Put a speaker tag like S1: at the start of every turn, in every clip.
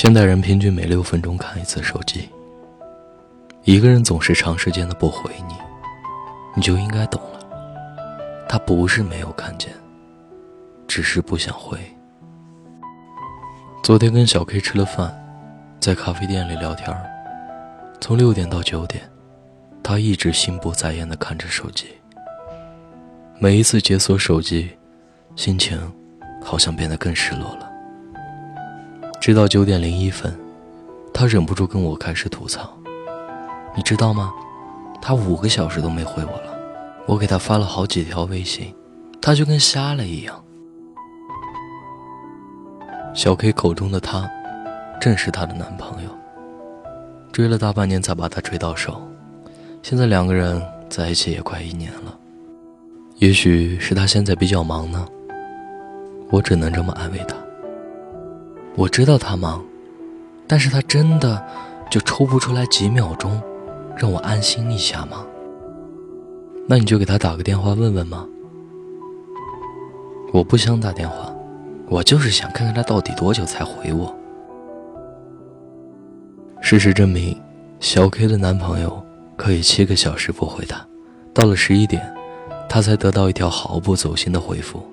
S1: 现代人平均每六分钟看一次手机。一个人总是长时间的不回你，你就应该懂了，他不是没有看见，只是不想回。昨天跟小 K 吃了饭，在咖啡店里聊天从六点到九点，他一直心不在焉的看着手机。每一次解锁手机，心情好像变得更失落了。直到九点零一分，他忍不住跟我开始吐槽：“你知道吗？他五个小时都没回我了。我给他发了好几条微信，他就跟瞎了一样。”小 K 口中的他，正是她的男朋友。追了大半年才把他追到手，现在两个人在一起也快一年了。也许是他现在比较忙呢，我只能这么安慰他。我知道他忙，但是他真的就抽不出来几秒钟，让我安心一下吗？那你就给他打个电话问问吗？我不想打电话，我就是想看看他到底多久才回我。事实证明，小 K 的男朋友可以七个小时不回他，到了十一点，他才得到一条毫不走心的回复，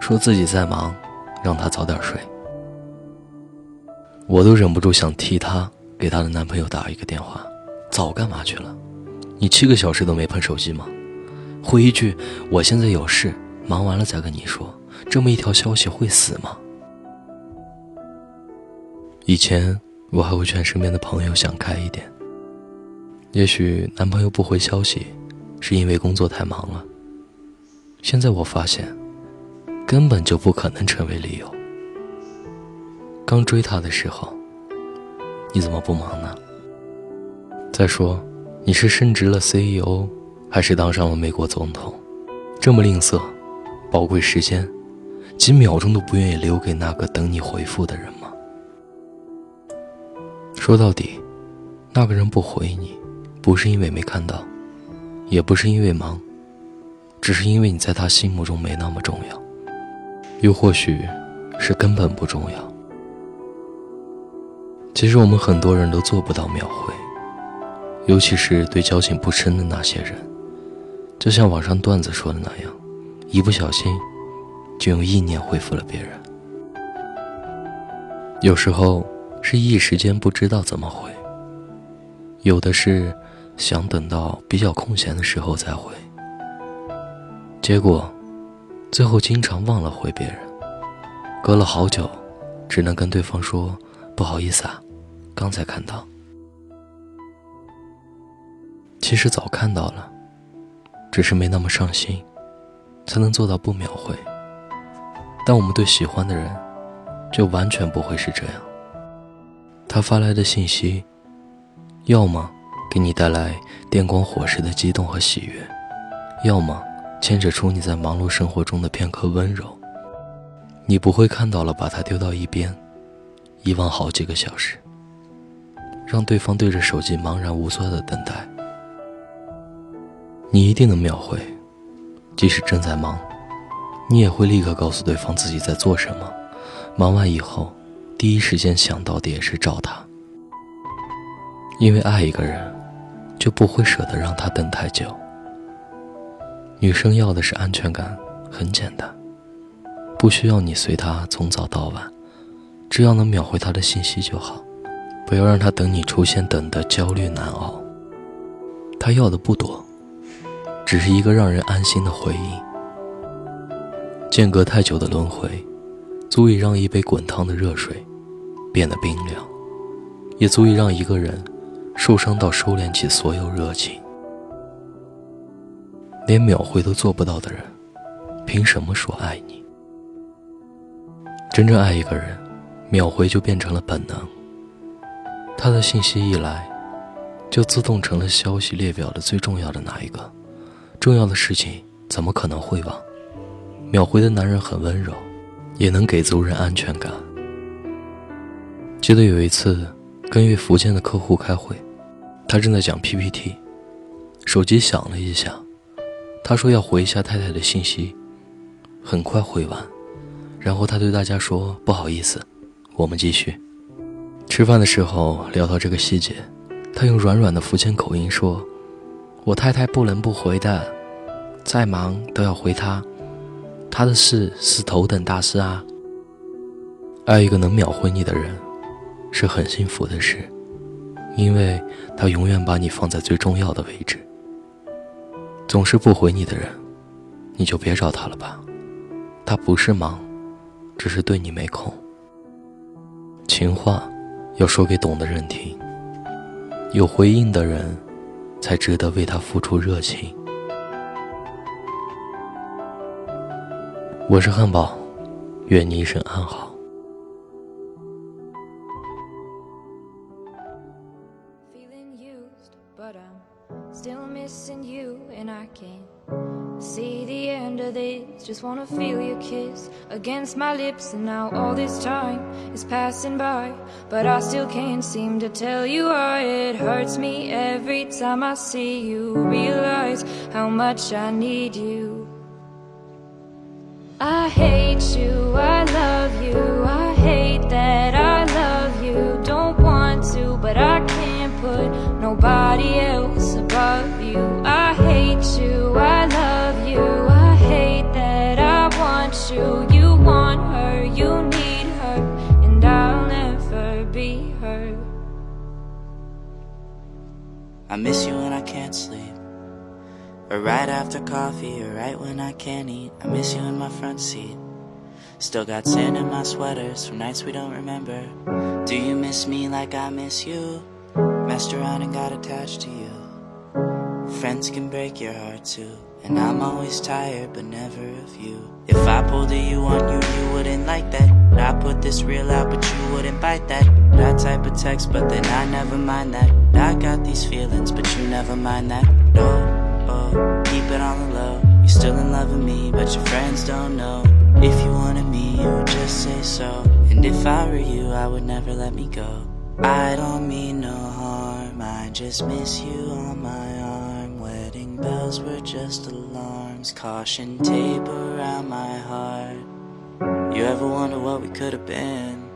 S1: 说自己在忙，让他早点睡。我都忍不住想替她给她的男朋友打一个电话，早干嘛去了？你七个小时都没碰手机吗？回一句我现在有事，忙完了再跟你说。这么一条消息会死吗？以前我还会劝身边的朋友想开一点。也许男朋友不回消息，是因为工作太忙了。现在我发现，根本就不可能成为理由。刚追他的时候，你怎么不忙呢？再说，你是升职了 CEO，还是当上了美国总统？这么吝啬，宝贵时间，几秒钟都不愿意留给那个等你回复的人吗？说到底，那个人不回你，不是因为没看到，也不是因为忙，只是因为你在他心目中没那么重要，又或许是根本不重要。其实我们很多人都做不到秒回，尤其是对交情不深的那些人，就像网上段子说的那样，一不小心就用意念回复了别人。有时候是一时间不知道怎么回，有的是想等到比较空闲的时候再回，结果最后经常忘了回别人，隔了好久，只能跟对方说不好意思啊。刚才看到，其实早看到了，只是没那么上心，才能做到不秒回。但我们对喜欢的人，就完全不会是这样。他发来的信息，要么给你带来电光火石的激动和喜悦，要么牵扯出你在忙碌生活中的片刻温柔。你不会看到了，把它丢到一边，遗忘好几个小时。让对方对着手机茫然无措的等待，你一定能秒回，即使正在忙，你也会立刻告诉对方自己在做什么。忙完以后，第一时间想到的也是找他，因为爱一个人，就不会舍得让他等太久。女生要的是安全感，很简单，不需要你随她从早到晚，只要能秒回她的信息就好。不要让他等你出现，等得焦虑难熬。他要的不多，只是一个让人安心的回应。间隔太久的轮回，足以让一杯滚烫的热水变得冰凉，也足以让一个人受伤到收敛起所有热情。连秒回都做不到的人，凭什么说爱你？真正爱一个人，秒回就变成了本能。他的信息一来，就自动成了消息列表的最重要的那一个。重要的事情怎么可能会忘？秒回的男人很温柔，也能给足人安全感。记得有一次跟一位福建的客户开会，他正在讲 PPT，手机响了一下，他说要回一下太太的信息，很快回完，然后他对大家说：“不好意思，我们继续。”吃饭的时候聊到这个细节，他用软软的福建口音说：“我太太不能不回的，再忙都要回她，她的事是头等大事啊。”爱一个能秒回你的人，是很幸福的事，因为他永远把你放在最重要的位置。总是不回你的人，你就别找他了吧，他不是忙，只是对你没空。情话。要说给懂的人听，有回应的人，才值得为他付出热情。我是汉堡，愿你一生安好。
S2: Just wanna feel your kiss against my lips And now all this time is passing by But I still can't seem to tell you why It hurts me every time I see you. Realize how much I need you. I hate you, I love you I I
S3: miss you when I can't sleep. Or right after coffee, or right when I can't eat. I miss you in my front seat. Still got sand in my sweaters from nights we don't remember. Do you miss me like I miss you? Messed around and got attached to you. Friends can break your heart too And I'm always tired but never of you. If I pulled a you on you, you wouldn't like that. I put this real out but you wouldn't bite that. That type of text but then I never mind that. I got these feelings but you never mind that. Oh, oh, keep it on the low You're still in love with me but your friends don't know. If you wanted me, you would just say so. And if I were you, I would never let me go. I don't mean no harm I just miss you on my arm Bells were just alarms Caution tape around my heart. You ever wonder what we could have been?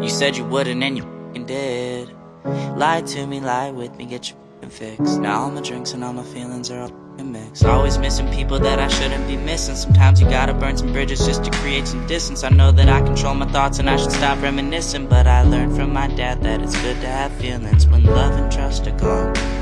S3: You said you wouldn't and you did. Lie to me, lie with me, get your fix Now all my drinks and all my feelings are all mix Always missing people that I shouldn't be missing. Sometimes you gotta burn some bridges just to create some distance. I know that I control my thoughts and I should stop reminiscing But I learned from my dad that it's good to have feelings When love and trust are gone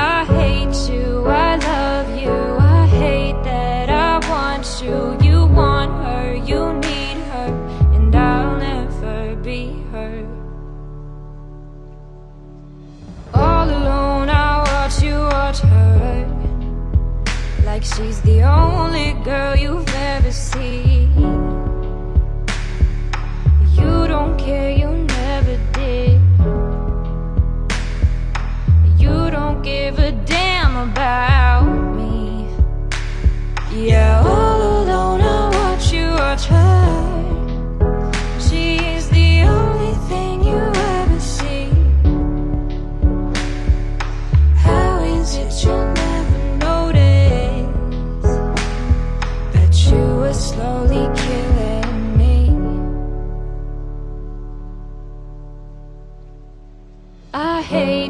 S2: she's the only girl you've